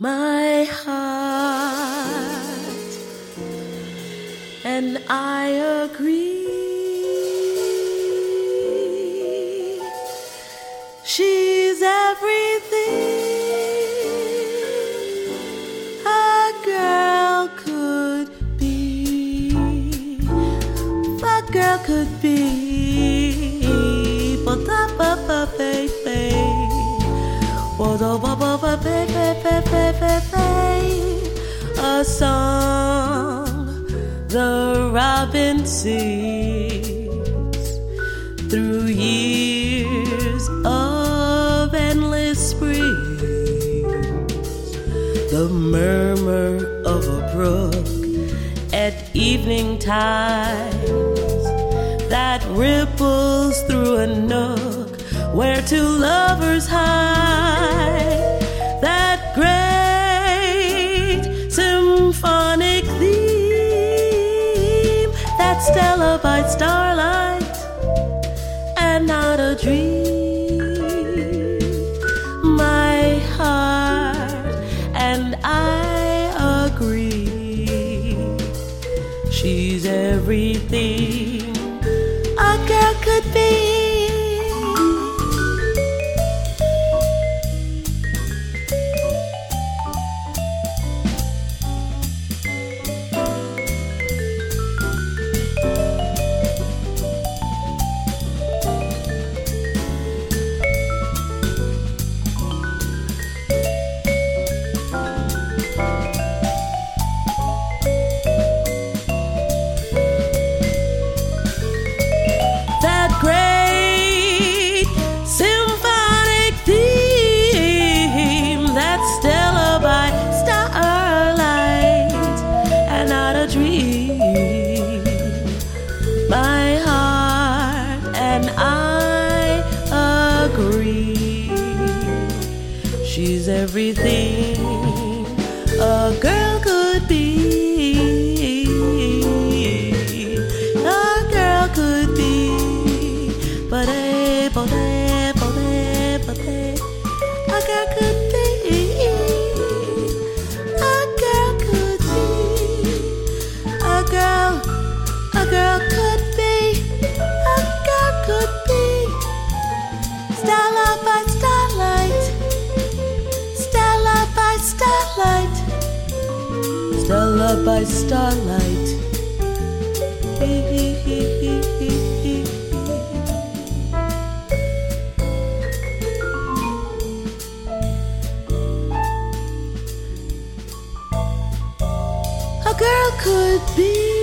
my heart, and I agree. She's everything a girl could be. A girl could be. Ba-da-ba-ba-ba-ba. A song the robin sings through years of endless springs. The murmur of a brook at evening tides that ripples through a nook where two lovers hide. Not a dream. My heart and I agree. She's everything a girl could be. She's everything a girl could be. A girl could be. But a, Stella by starlight. A girl could be